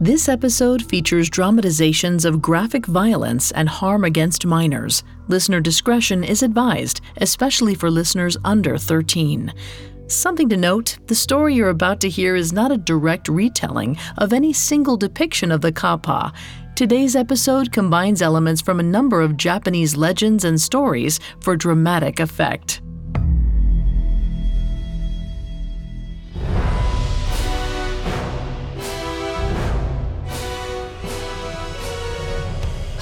This episode features dramatizations of graphic violence and harm against minors. Listener discretion is advised, especially for listeners under 13. Something to note the story you're about to hear is not a direct retelling of any single depiction of the Kappa. Today's episode combines elements from a number of Japanese legends and stories for dramatic effect.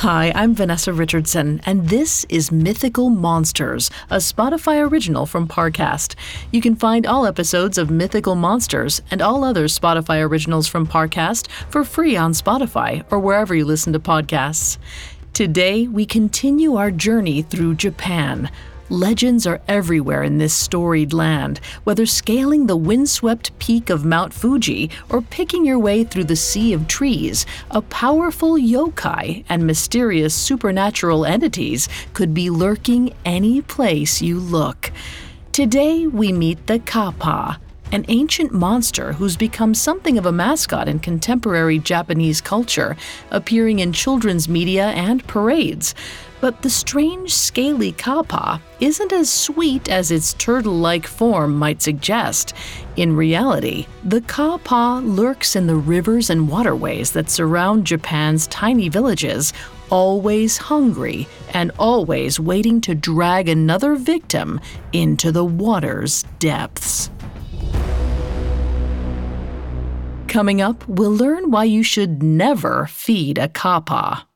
Hi, I'm Vanessa Richardson, and this is Mythical Monsters, a Spotify original from Parcast. You can find all episodes of Mythical Monsters and all other Spotify originals from Parcast for free on Spotify or wherever you listen to podcasts. Today, we continue our journey through Japan. Legends are everywhere in this storied land, whether scaling the windswept peak of Mount Fuji or picking your way through the sea of trees, a powerful yokai and mysterious supernatural entities could be lurking any place you look. Today, we meet the Kappa, an ancient monster who's become something of a mascot in contemporary Japanese culture, appearing in children's media and parades. But the strange, scaly kappa isn't as sweet as its turtle like form might suggest. In reality, the kappa lurks in the rivers and waterways that surround Japan's tiny villages, always hungry and always waiting to drag another victim into the water's depths. Coming up, we'll learn why you should never feed a kappa.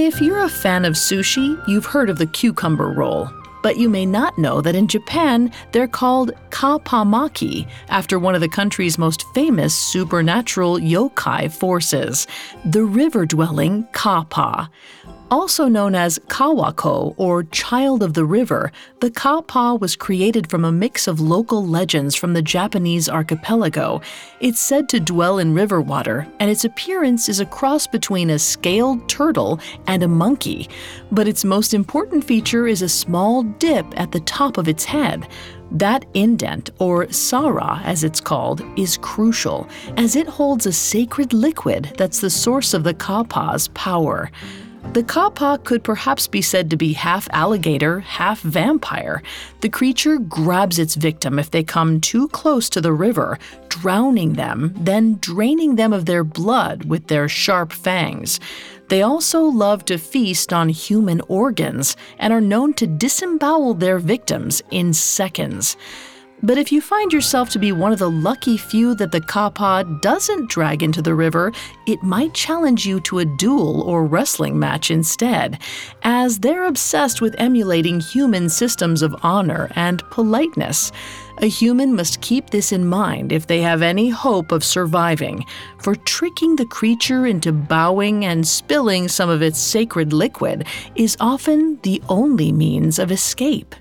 If you're a fan of sushi, you've heard of the cucumber roll. But you may not know that in Japan, they're called kappamaki, after one of the country's most famous supernatural yokai forces, the river dwelling kappa. Also known as Kawako or Child of the River, the Kappa was created from a mix of local legends from the Japanese archipelago. It's said to dwell in river water, and its appearance is a cross between a scaled turtle and a monkey. But its most important feature is a small dip at the top of its head. That indent, or sara as it's called, is crucial, as it holds a sacred liquid that's the source of the kappa's power. The kappa could perhaps be said to be half alligator, half vampire. The creature grabs its victim if they come too close to the river, drowning them, then draining them of their blood with their sharp fangs. They also love to feast on human organs and are known to disembowel their victims in seconds. But if you find yourself to be one of the lucky few that the kappa doesn't drag into the river, it might challenge you to a duel or wrestling match instead, as they're obsessed with emulating human systems of honor and politeness. A human must keep this in mind if they have any hope of surviving, for tricking the creature into bowing and spilling some of its sacred liquid is often the only means of escape.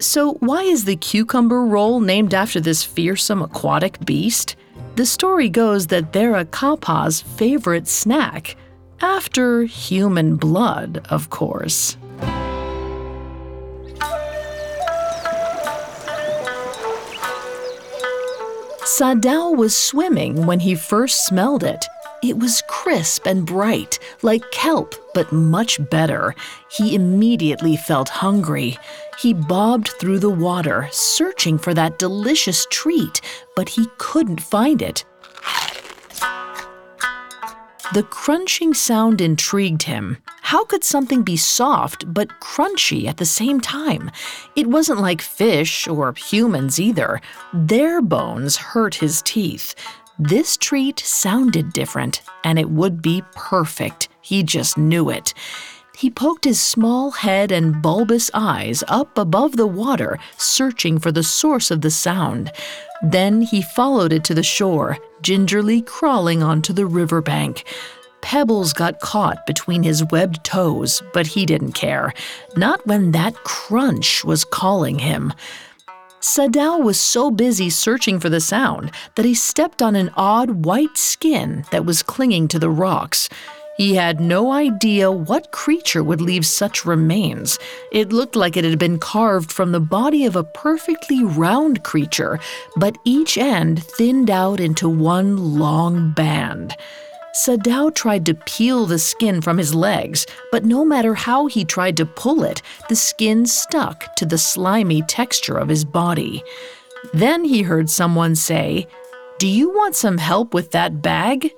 So, why is the cucumber roll named after this fearsome aquatic beast? The story goes that they're a kappa's favorite snack, after human blood, of course. Sadao was swimming when he first smelled it. It was crisp and bright, like kelp, but much better. He immediately felt hungry. He bobbed through the water, searching for that delicious treat, but he couldn't find it. The crunching sound intrigued him. How could something be soft but crunchy at the same time? It wasn't like fish or humans either. Their bones hurt his teeth. This treat sounded different, and it would be perfect. He just knew it. He poked his small head and bulbous eyes up above the water, searching for the source of the sound. Then he followed it to the shore, gingerly crawling onto the riverbank. Pebbles got caught between his webbed toes, but he didn't care. Not when that crunch was calling him. Sadao was so busy searching for the sound that he stepped on an odd white skin that was clinging to the rocks. He had no idea what creature would leave such remains. It looked like it had been carved from the body of a perfectly round creature, but each end thinned out into one long band. Sadao tried to peel the skin from his legs, but no matter how he tried to pull it, the skin stuck to the slimy texture of his body. Then he heard someone say, Do you want some help with that bag?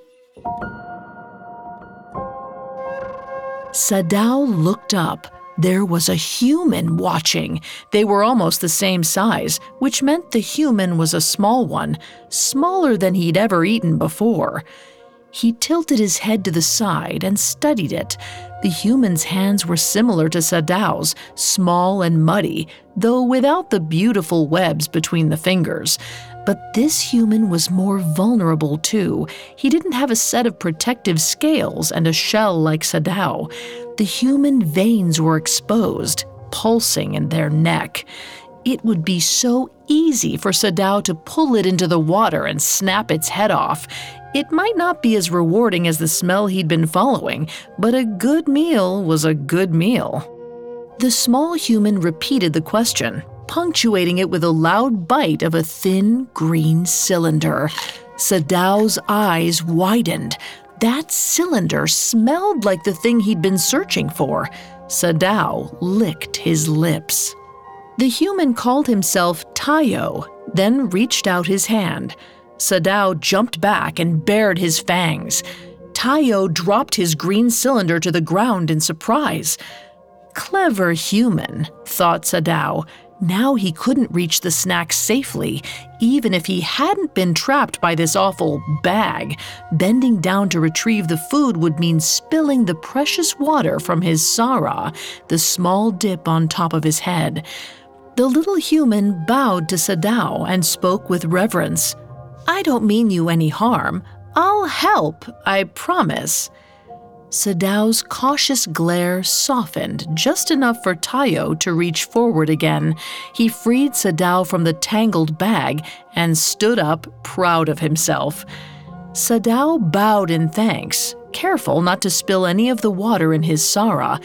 Sadao looked up. There was a human watching. They were almost the same size, which meant the human was a small one, smaller than he'd ever eaten before. He tilted his head to the side and studied it. The human's hands were similar to Sadao's, small and muddy, though without the beautiful webs between the fingers. But this human was more vulnerable too. He didn't have a set of protective scales and a shell like Sadao. The human veins were exposed, pulsing in their neck. It would be so easy for Sadao to pull it into the water and snap its head off. It might not be as rewarding as the smell he'd been following, but a good meal was a good meal. The small human repeated the question, punctuating it with a loud bite of a thin green cylinder. Sadao's eyes widened. That cylinder smelled like the thing he'd been searching for. Sadao licked his lips. The human called himself Tayo, then reached out his hand. Sadao jumped back and bared his fangs. Tayo dropped his green cylinder to the ground in surprise. Clever human, thought Sadao, now he couldn't reach the snack safely, even if he hadn't been trapped by this awful bag. Bending down to retrieve the food would mean spilling the precious water from his sara, the small dip on top of his head. The little human bowed to Sadao and spoke with reverence. I don't mean you any harm. I'll help, I promise. Sadao's cautious glare softened just enough for Tayo to reach forward again. He freed Sadao from the tangled bag and stood up, proud of himself. Sadao bowed in thanks, careful not to spill any of the water in his sara.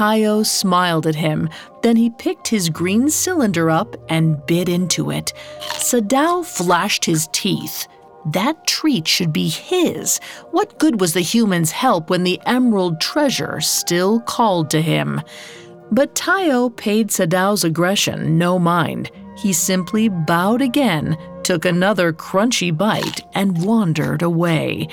Tayo smiled at him. Then he picked his green cylinder up and bit into it. Sadao flashed his teeth. That treat should be his. What good was the human's help when the emerald treasure still called to him? But Tayo paid Sadao's aggression no mind. He simply bowed again, took another crunchy bite, and wandered away.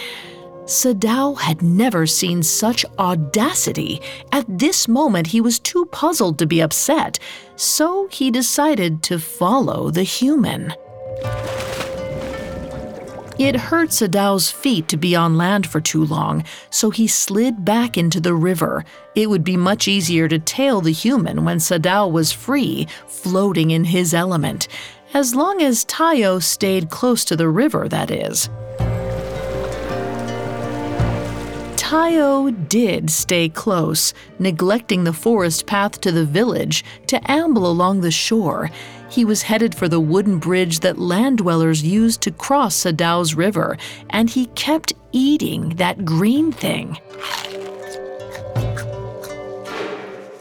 Sadao had never seen such audacity. At this moment, he was too puzzled to be upset, so he decided to follow the human. It hurt Sadao's feet to be on land for too long, so he slid back into the river. It would be much easier to tail the human when Sadao was free, floating in his element. As long as Tayo stayed close to the river, that is. Tayo did stay close, neglecting the forest path to the village to amble along the shore he was headed for the wooden bridge that land dwellers used to cross Sadao's river, and he kept eating that green thing.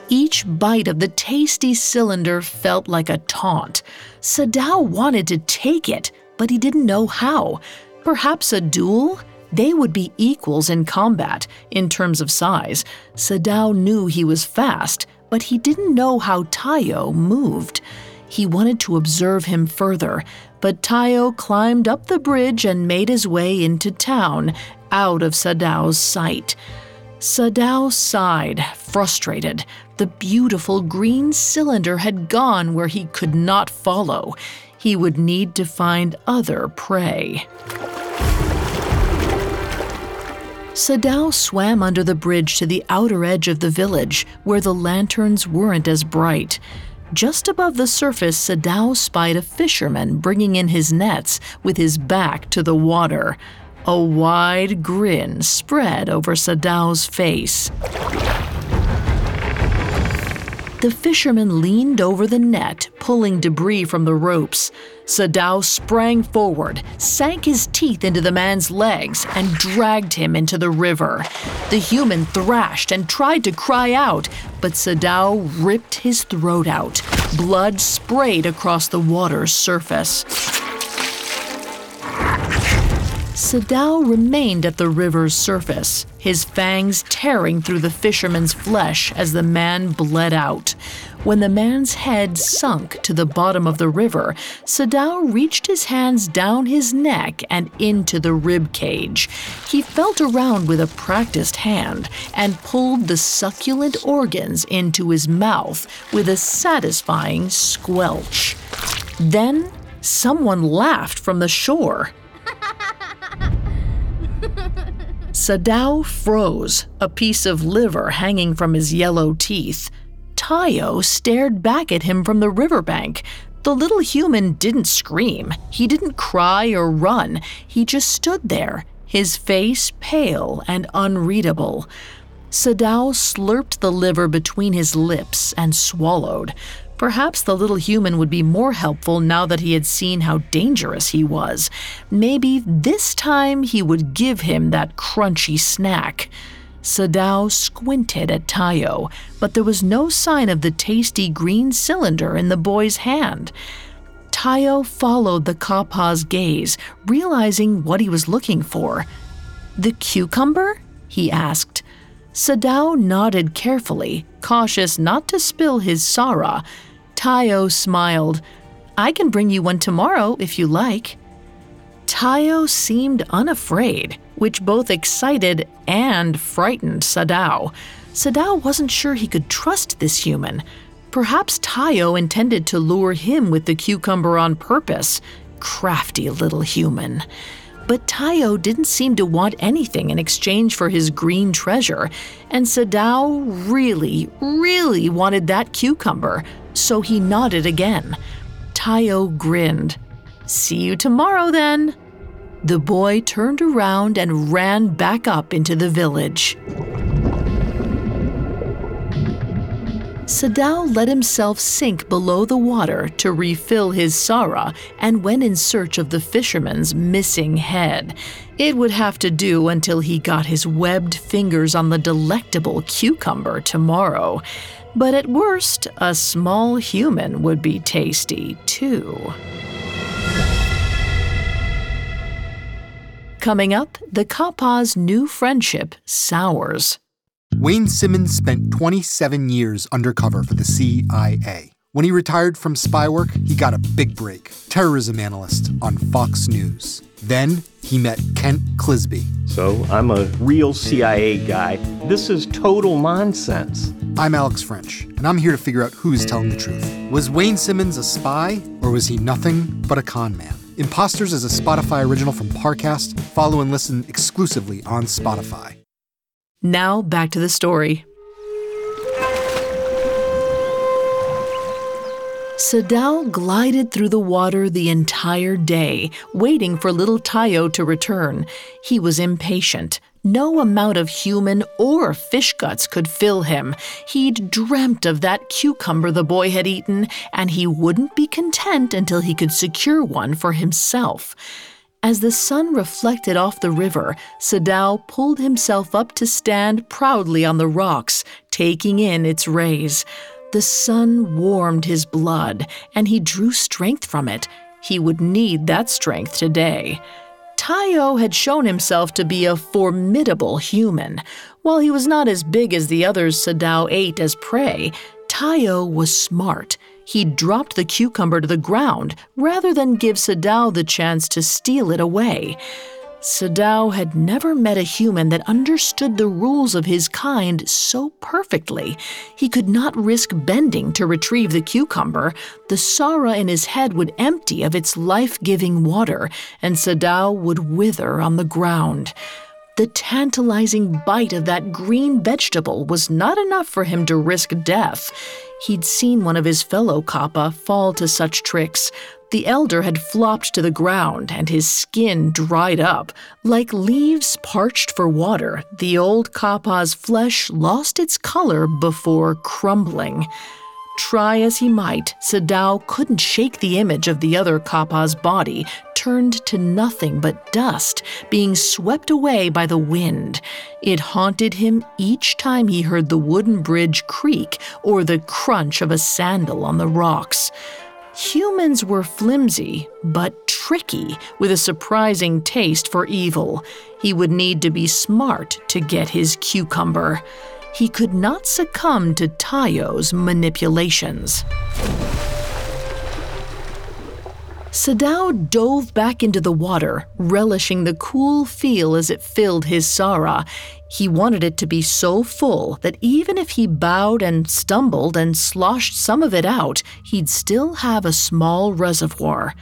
Each bite of the tasty cylinder felt like a taunt. Sadao wanted to take it, but he didn't know how. Perhaps a duel? They would be equals in combat, in terms of size. Sadao knew he was fast, but he didn't know how Tayo moved. He wanted to observe him further, but Tayo climbed up the bridge and made his way into town, out of Sadao's sight. Sadao sighed, frustrated. The beautiful green cylinder had gone where he could not follow. He would need to find other prey. Sadao swam under the bridge to the outer edge of the village, where the lanterns weren't as bright. Just above the surface, Sadao spied a fisherman bringing in his nets with his back to the water. A wide grin spread over Sadao's face. The fisherman leaned over the net, pulling debris from the ropes. Sadao sprang forward, sank his teeth into the man's legs, and dragged him into the river. The human thrashed and tried to cry out, but Sadao ripped his throat out. Blood sprayed across the water's surface. Sadao remained at the river's surface, his fangs tearing through the fisherman's flesh as the man bled out. When the man's head sunk to the bottom of the river, Sadao reached his hands down his neck and into the rib cage. He felt around with a practiced hand and pulled the succulent organs into his mouth with a satisfying squelch. Then someone laughed from the shore. Sadao froze, a piece of liver hanging from his yellow teeth. Tayo stared back at him from the riverbank. The little human didn't scream. He didn't cry or run. He just stood there, his face pale and unreadable. Sadao slurped the liver between his lips and swallowed. Perhaps the little human would be more helpful now that he had seen how dangerous he was. Maybe this time he would give him that crunchy snack. Sadao squinted at Tayo, but there was no sign of the tasty green cylinder in the boy's hand. Tayo followed the Kappa's gaze, realizing what he was looking for. The cucumber? he asked. Sadao nodded carefully, cautious not to spill his sara. Tayo smiled. I can bring you one tomorrow if you like. Tayo seemed unafraid, which both excited and frightened Sadao. Sadao wasn't sure he could trust this human. Perhaps Tayo intended to lure him with the cucumber on purpose. Crafty little human. But Tayo didn't seem to want anything in exchange for his green treasure, and Sadao really, really wanted that cucumber, so he nodded again. Tayo grinned. See you tomorrow then. The boy turned around and ran back up into the village. Sadao let himself sink below the water to refill his sara and went in search of the fisherman's missing head. It would have to do until he got his webbed fingers on the delectable cucumber tomorrow. But at worst, a small human would be tasty, too. Coming up, the Kappa's new friendship sours. Wayne Simmons spent 27 years undercover for the CIA. When he retired from spy work, he got a big break terrorism analyst on Fox News. Then he met Kent Clizbe. So I'm a real CIA guy. This is total nonsense. I'm Alex French, and I'm here to figure out who's telling the truth. Was Wayne Simmons a spy, or was he nothing but a con man? Imposters is a Spotify original from Parcast. Follow and listen exclusively on Spotify. Now back to the story. Sadao glided through the water the entire day, waiting for little Tayo to return. He was impatient. No amount of human or fish guts could fill him. He'd dreamt of that cucumber the boy had eaten, and he wouldn't be content until he could secure one for himself. As the sun reflected off the river, Sadao pulled himself up to stand proudly on the rocks, taking in its rays. The sun warmed his blood, and he drew strength from it. He would need that strength today. Tayo had shown himself to be a formidable human. While he was not as big as the others Sadao ate as prey, Tayo was smart. He dropped the cucumber to the ground rather than give Sadao the chance to steal it away. Sadao had never met a human that understood the rules of his kind so perfectly. He could not risk bending to retrieve the cucumber. The sara in his head would empty of its life giving water, and Sadao would wither on the ground. The tantalizing bite of that green vegetable was not enough for him to risk death. He'd seen one of his fellow Kappa fall to such tricks. The elder had flopped to the ground and his skin dried up. Like leaves parched for water, the old Kappa's flesh lost its color before crumbling. Try as he might, Sadao couldn't shake the image of the other Kappa's body, turned to nothing but dust, being swept away by the wind. It haunted him each time he heard the wooden bridge creak or the crunch of a sandal on the rocks. Humans were flimsy, but tricky, with a surprising taste for evil. He would need to be smart to get his cucumber he could not succumb to Tayo's manipulations. Sadao dove back into the water, relishing the cool feel as it filled his Sara. He wanted it to be so full that even if he bowed and stumbled and sloshed some of it out, he'd still have a small reservoir.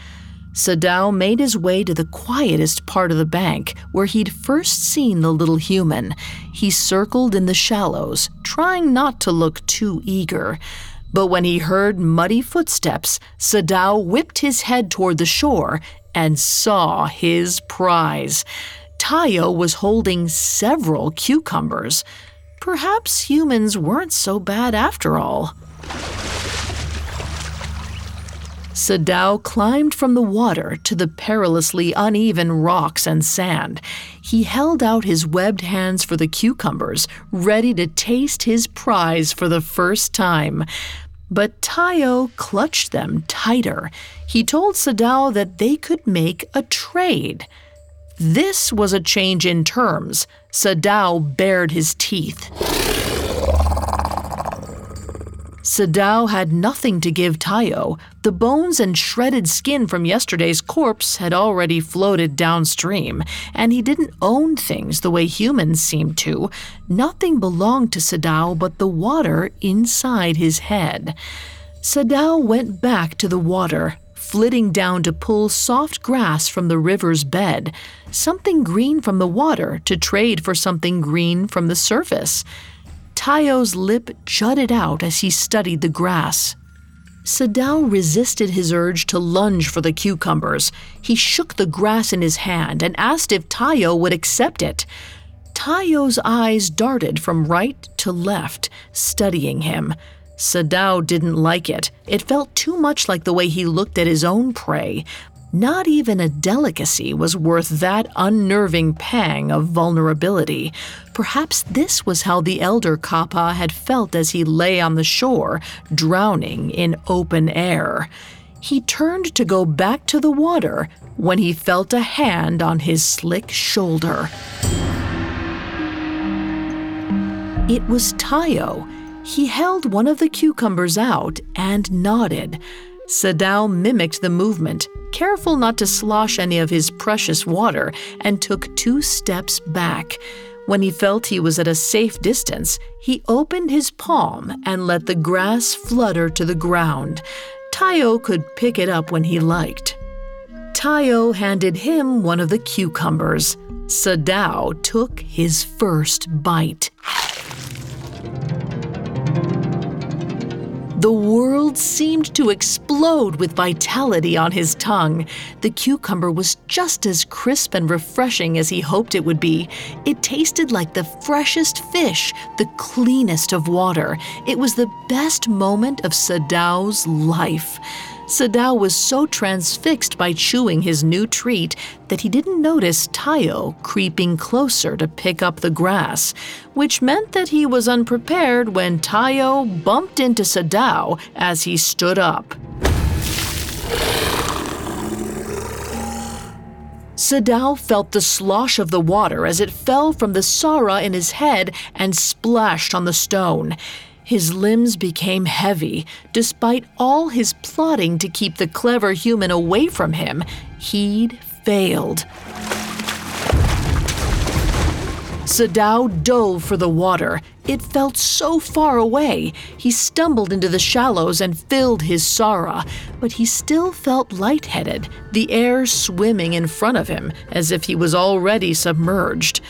Sadao made his way to the quietest part of the bank where he'd first seen the little human. He circled in the shallows, trying not to look too eager. But when he heard muddy footsteps, Sadao whipped his head toward the shore and saw his prize. Tayo was holding several cucumbers. Perhaps humans weren't so bad after all. Sadao climbed from the water to the perilously uneven rocks and sand. He held out his webbed hands for the cucumbers, ready to taste his prize for the first time. But Tayo clutched them tighter. He told Sadao that they could make a trade. This was a change in terms. Sadao bared his teeth. Sadao had nothing to give Tayo. The bones and shredded skin from yesterday's corpse had already floated downstream, and he didn't own things the way humans seem to. Nothing belonged to Sadao but the water inside his head. Sadao went back to the water, flitting down to pull soft grass from the river's bed, something green from the water to trade for something green from the surface. Tayo's lip jutted out as he studied the grass. Sadao resisted his urge to lunge for the cucumbers. He shook the grass in his hand and asked if Tayo would accept it. Tayo's eyes darted from right to left, studying him. Sadao didn't like it. It felt too much like the way he looked at his own prey, not even a delicacy was worth that unnerving pang of vulnerability. Perhaps this was how the elder Kappa had felt as he lay on the shore, drowning in open air. He turned to go back to the water when he felt a hand on his slick shoulder. It was Tayo. He held one of the cucumbers out and nodded. Sadao mimicked the movement, careful not to slosh any of his precious water, and took two steps back. When he felt he was at a safe distance, he opened his palm and let the grass flutter to the ground. Tayo could pick it up when he liked. Tayo handed him one of the cucumbers. Sadao took his first bite. The world seemed to explode with vitality on his tongue. The cucumber was just as crisp and refreshing as he hoped it would be. It tasted like the freshest fish, the cleanest of water. It was the best moment of Sadao's life. Sadao was so transfixed by chewing his new treat that he didn't notice Tayo creeping closer to pick up the grass, which meant that he was unprepared when Tayo bumped into Sadao as he stood up. Sadao felt the slosh of the water as it fell from the Sara in his head and splashed on the stone. His limbs became heavy. Despite all his plotting to keep the clever human away from him, he'd failed. Sadao dove for the water. It felt so far away. He stumbled into the shallows and filled his Sara, but he still felt lightheaded, the air swimming in front of him as if he was already submerged.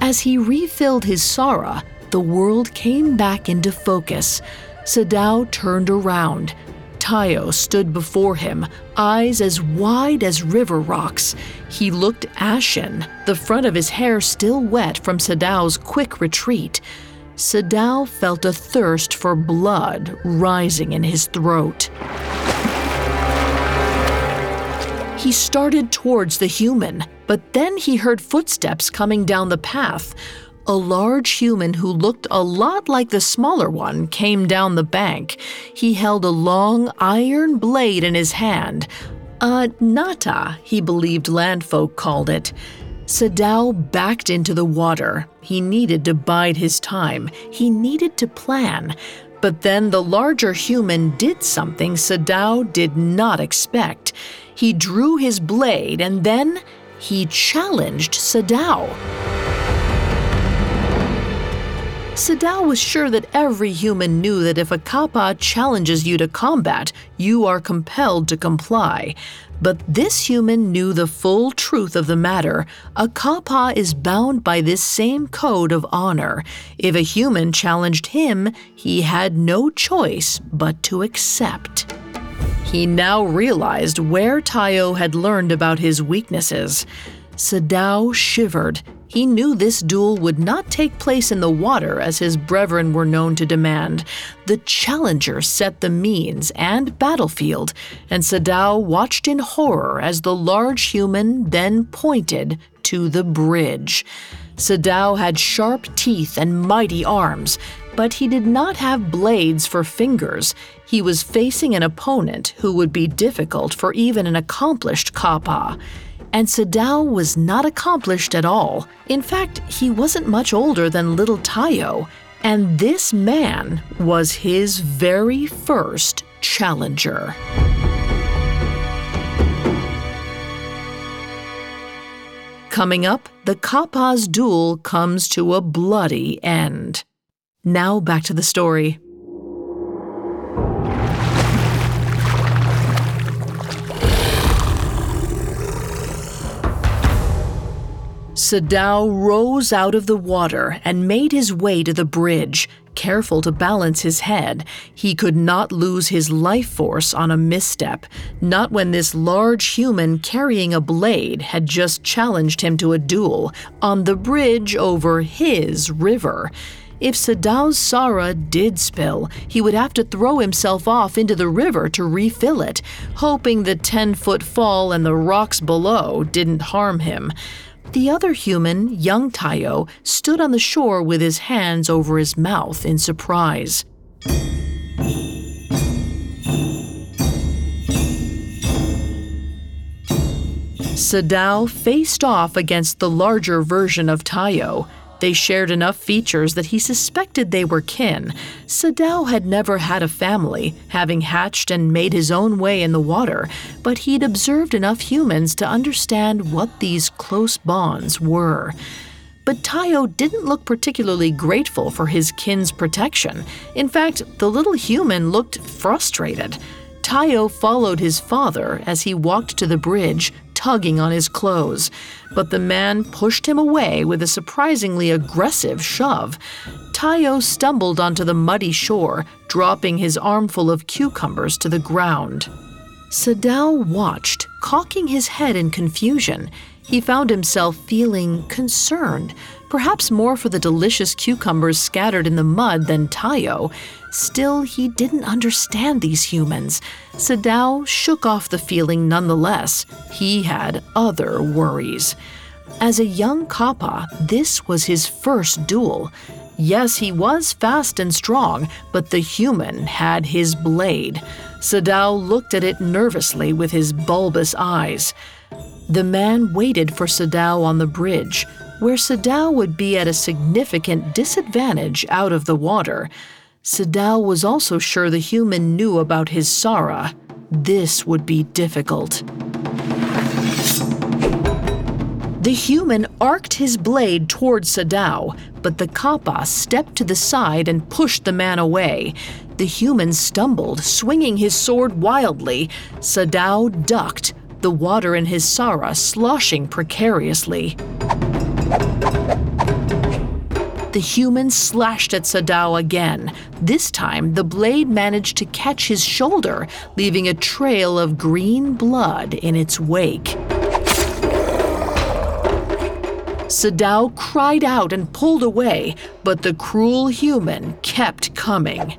As he refilled his Sara, the world came back into focus. Sadao turned around. Tayo stood before him, eyes as wide as river rocks. He looked ashen, the front of his hair still wet from Sadao's quick retreat. Sadao felt a thirst for blood rising in his throat. He started towards the human, but then he heard footsteps coming down the path. A large human who looked a lot like the smaller one came down the bank. He held a long iron blade in his hand. A nata, he believed landfolk called it. Sadao backed into the water. He needed to bide his time. He needed to plan. But then the larger human did something Sadao did not expect. He drew his blade and then he challenged Sadao. Sadao was sure that every human knew that if a kappa challenges you to combat, you are compelled to comply. But this human knew the full truth of the matter. A kappa is bound by this same code of honor. If a human challenged him, he had no choice but to accept. He now realized where Tayo had learned about his weaknesses. Sadao shivered. He knew this duel would not take place in the water as his brethren were known to demand. The challenger set the means and battlefield, and Sadao watched in horror as the large human then pointed to the bridge. Sadao had sharp teeth and mighty arms, but he did not have blades for fingers. He was facing an opponent who would be difficult for even an accomplished kappa. And Sadao was not accomplished at all. In fact, he wasn't much older than little Tayo, and this man was his very first challenger. Coming up, the Kappa's duel comes to a bloody end. Now back to the story. Sadao rose out of the water and made his way to the bridge, careful to balance his head. He could not lose his life force on a misstep, not when this large human carrying a blade had just challenged him to a duel on the bridge over his river. If Sadao's Sara did spill, he would have to throw himself off into the river to refill it, hoping the 10 foot fall and the rocks below didn't harm him. The other human, young Tayo, stood on the shore with his hands over his mouth in surprise. Sadao faced off against the larger version of Tayo, they shared enough features that he suspected they were kin. Sadao had never had a family, having hatched and made his own way in the water, but he'd observed enough humans to understand what these close bonds were. But Tayo didn't look particularly grateful for his kin's protection. In fact, the little human looked frustrated. Tayo followed his father as he walked to the bridge, tugging on his clothes, but the man pushed him away with a surprisingly aggressive shove. Tayo stumbled onto the muddy shore, dropping his armful of cucumbers to the ground. Sadao watched, cocking his head in confusion. He found himself feeling concerned, perhaps more for the delicious cucumbers scattered in the mud than Tayo. Still, he didn't understand these humans. Sadao shook off the feeling nonetheless. He had other worries. As a young Kappa, this was his first duel. Yes, he was fast and strong, but the human had his blade. Sadao looked at it nervously with his bulbous eyes. The man waited for Sadao on the bridge, where Sadao would be at a significant disadvantage out of the water. Sadao was also sure the human knew about his Sara. This would be difficult. The human arced his blade towards Sadao, but the Kappa stepped to the side and pushed the man away. The human stumbled, swinging his sword wildly. Sadao ducked, the water in his Sara sloshing precariously. The human slashed at Sadao again. This time, the blade managed to catch his shoulder, leaving a trail of green blood in its wake. Sadao cried out and pulled away, but the cruel human kept coming.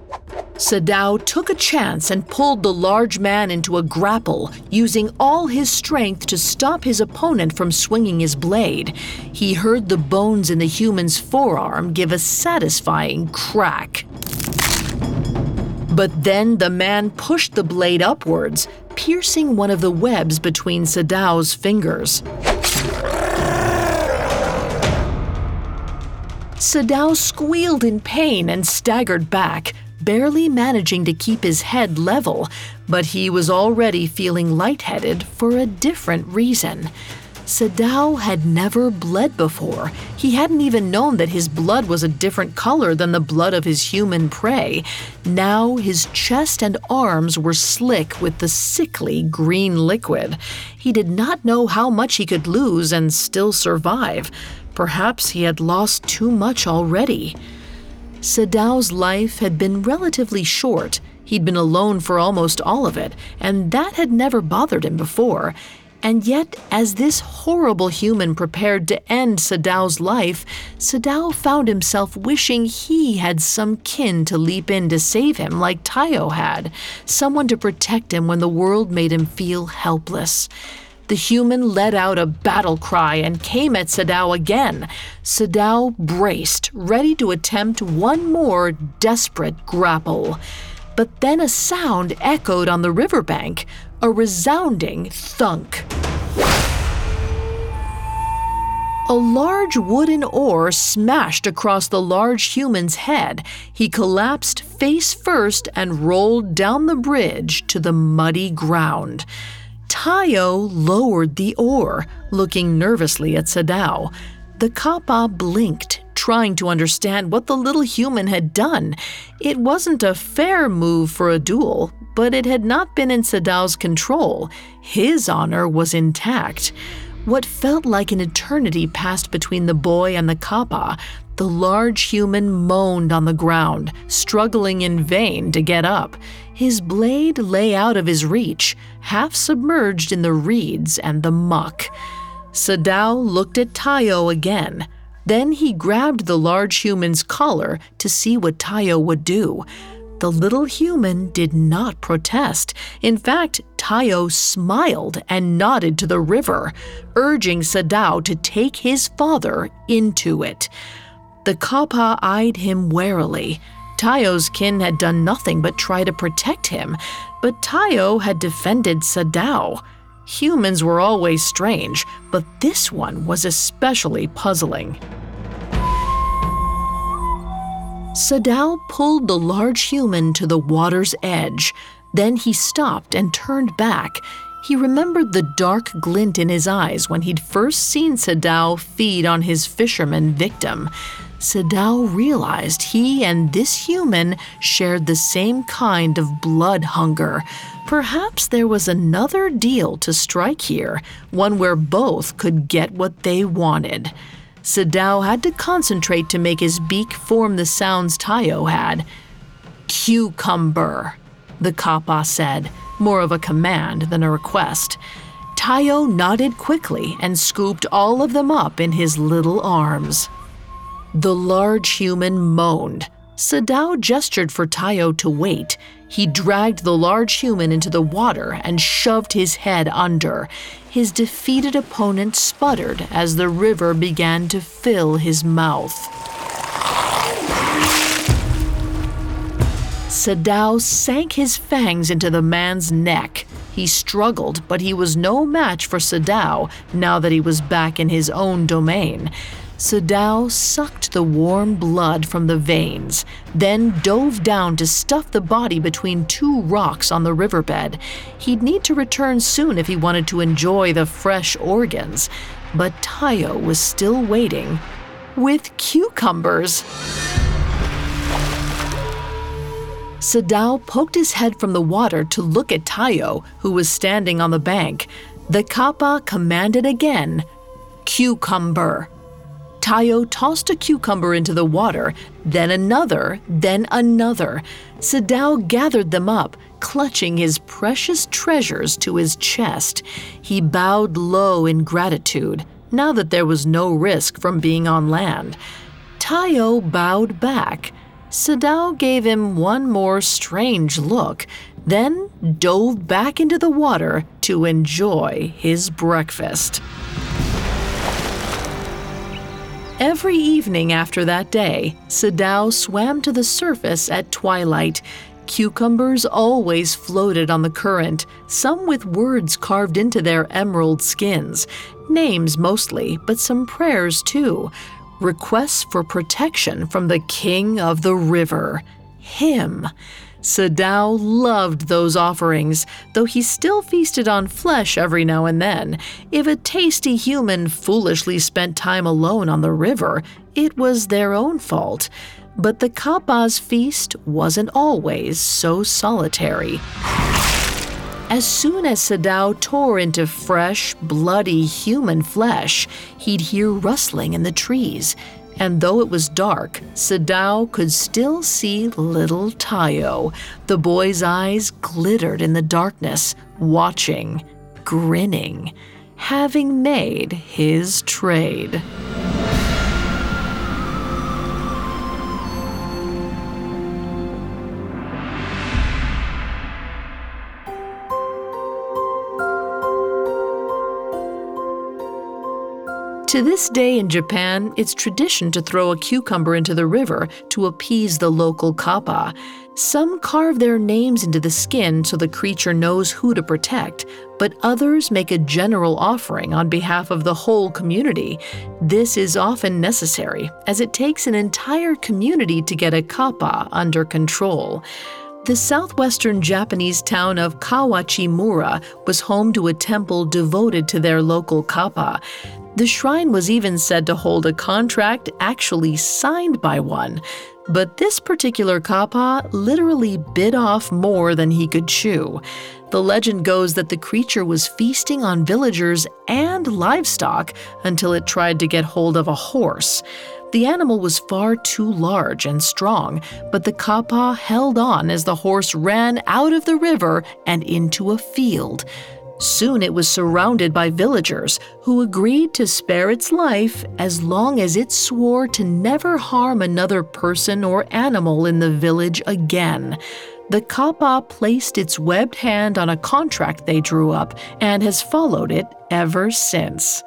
Sadao took a chance and pulled the large man into a grapple, using all his strength to stop his opponent from swinging his blade. He heard the bones in the human's forearm give a satisfying crack. But then the man pushed the blade upwards, piercing one of the webs between Sadao's fingers. Sadao squealed in pain and staggered back, barely managing to keep his head level, but he was already feeling lightheaded for a different reason. Sadao had never bled before. He hadn't even known that his blood was a different color than the blood of his human prey. Now his chest and arms were slick with the sickly green liquid. He did not know how much he could lose and still survive. Perhaps he had lost too much already. Sadao's life had been relatively short. He'd been alone for almost all of it, and that had never bothered him before. And yet, as this horrible human prepared to end Sadao's life, Sadao found himself wishing he had some kin to leap in to save him like Tayo had, someone to protect him when the world made him feel helpless. The human let out a battle cry and came at Sadao again. Sadao braced, ready to attempt one more desperate grapple. But then a sound echoed on the riverbank, a resounding thunk. A large wooden oar smashed across the large human's head. He collapsed face first and rolled down the bridge to the muddy ground. Tayo lowered the oar, looking nervously at Sadao. The Kappa blinked, trying to understand what the little human had done. It wasn't a fair move for a duel, but it had not been in Sadao's control. His honor was intact. What felt like an eternity passed between the boy and the Kappa. The large human moaned on the ground, struggling in vain to get up. His blade lay out of his reach, half submerged in the reeds and the muck. Sadao looked at Tayo again. Then he grabbed the large human's collar to see what Tayo would do. The little human did not protest. In fact, Tayo smiled and nodded to the river, urging Sadao to take his father into it. The Kappa eyed him warily. Tayo's kin had done nothing but try to protect him, but Tayo had defended Sadao. Humans were always strange, but this one was especially puzzling. Sadao pulled the large human to the water's edge. Then he stopped and turned back. He remembered the dark glint in his eyes when he'd first seen Sadao feed on his fisherman victim. Sadao realized he and this human shared the same kind of blood hunger. Perhaps there was another deal to strike here, one where both could get what they wanted. Sadao had to concentrate to make his beak form the sounds Tayo had. Cucumber, the Kappa said, more of a command than a request. Tayo nodded quickly and scooped all of them up in his little arms. The large human moaned. Sadao gestured for Tayo to wait. He dragged the large human into the water and shoved his head under. His defeated opponent sputtered as the river began to fill his mouth. Sadao sank his fangs into the man's neck. He struggled, but he was no match for Sadao now that he was back in his own domain. Sadao sucked the warm blood from the veins, then dove down to stuff the body between two rocks on the riverbed. He'd need to return soon if he wanted to enjoy the fresh organs. But Tayo was still waiting with cucumbers. Sadao poked his head from the water to look at Tayo, who was standing on the bank. The Kappa commanded again, Cucumber. Tayo tossed a cucumber into the water, then another, then another. Sadao gathered them up, clutching his precious treasures to his chest. He bowed low in gratitude. now that there was no risk from being on land. Tayo bowed back. Sadao gave him one more strange look, then dove back into the water to enjoy his breakfast. Every evening after that day, Sadao swam to the surface at twilight. Cucumbers always floated on the current, some with words carved into their emerald skins. Names mostly, but some prayers too. Requests for protection from the king of the river. Him. Sadao loved those offerings, though he still feasted on flesh every now and then. If a tasty human foolishly spent time alone on the river, it was their own fault. But the Kappa's feast wasn't always so solitary. As soon as Sadao tore into fresh, bloody human flesh, he'd hear rustling in the trees and though it was dark, Sadao could still see little Tayo. The boy's eyes glittered in the darkness, watching, grinning, having made his trade. To this day in Japan, it's tradition to throw a cucumber into the river to appease the local kappa. Some carve their names into the skin so the creature knows who to protect, but others make a general offering on behalf of the whole community. This is often necessary, as it takes an entire community to get a kappa under control. The southwestern Japanese town of Kawachimura was home to a temple devoted to their local kappa. The shrine was even said to hold a contract actually signed by one. But this particular kappa literally bit off more than he could chew. The legend goes that the creature was feasting on villagers and livestock until it tried to get hold of a horse. The animal was far too large and strong, but the kappa held on as the horse ran out of the river and into a field. Soon it was surrounded by villagers who agreed to spare its life as long as it swore to never harm another person or animal in the village again. The Kappa placed its webbed hand on a contract they drew up and has followed it ever since.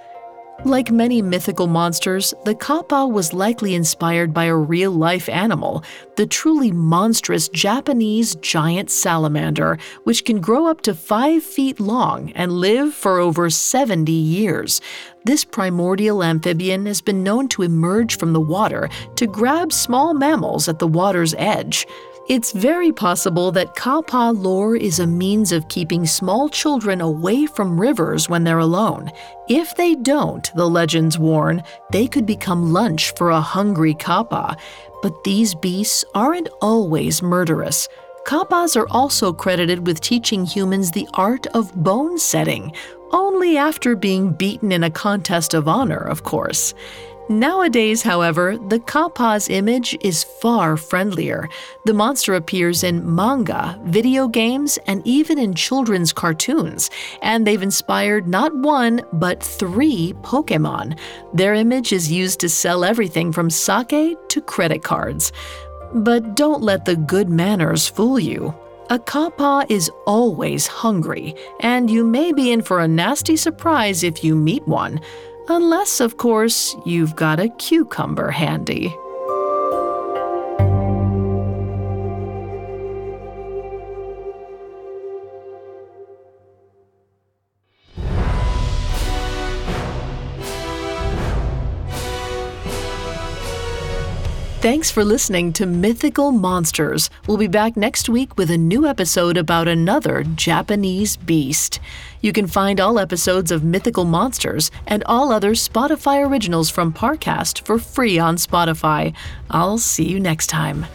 Like many mythical monsters, the kappa was likely inspired by a real life animal, the truly monstrous Japanese giant salamander, which can grow up to 5 feet long and live for over 70 years. This primordial amphibian has been known to emerge from the water to grab small mammals at the water's edge. It's very possible that Kappa lore is a means of keeping small children away from rivers when they're alone. If they don't, the legends warn, they could become lunch for a hungry Kappa. But these beasts aren't always murderous. Kappas are also credited with teaching humans the art of bone setting, only after being beaten in a contest of honor, of course. Nowadays, however, the Kappa's image is far friendlier. The monster appears in manga, video games, and even in children's cartoons, and they've inspired not one, but three Pokemon. Their image is used to sell everything from sake to credit cards. But don't let the good manners fool you. A kappa is always hungry, and you may be in for a nasty surprise if you meet one. Unless, of course, you've got a cucumber handy. Thanks for listening to Mythical Monsters. We'll be back next week with a new episode about another Japanese beast. You can find all episodes of Mythical Monsters and all other Spotify originals from Parcast for free on Spotify. I'll see you next time.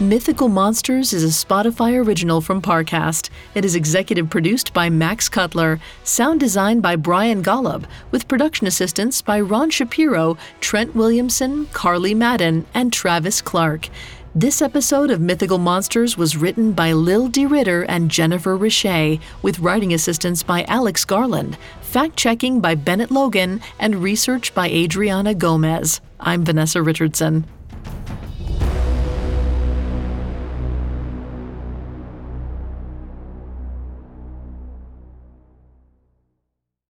Mythical Monsters is a Spotify original from Parcast. It is executive produced by Max Cutler, sound designed by Brian Golub, with production assistance by Ron Shapiro, Trent Williamson, Carly Madden, and Travis Clark. This episode of Mythical Monsters was written by Lil D. Ritter and Jennifer Richey, with writing assistance by Alex Garland, fact checking by Bennett Logan, and research by Adriana Gomez. I'm Vanessa Richardson.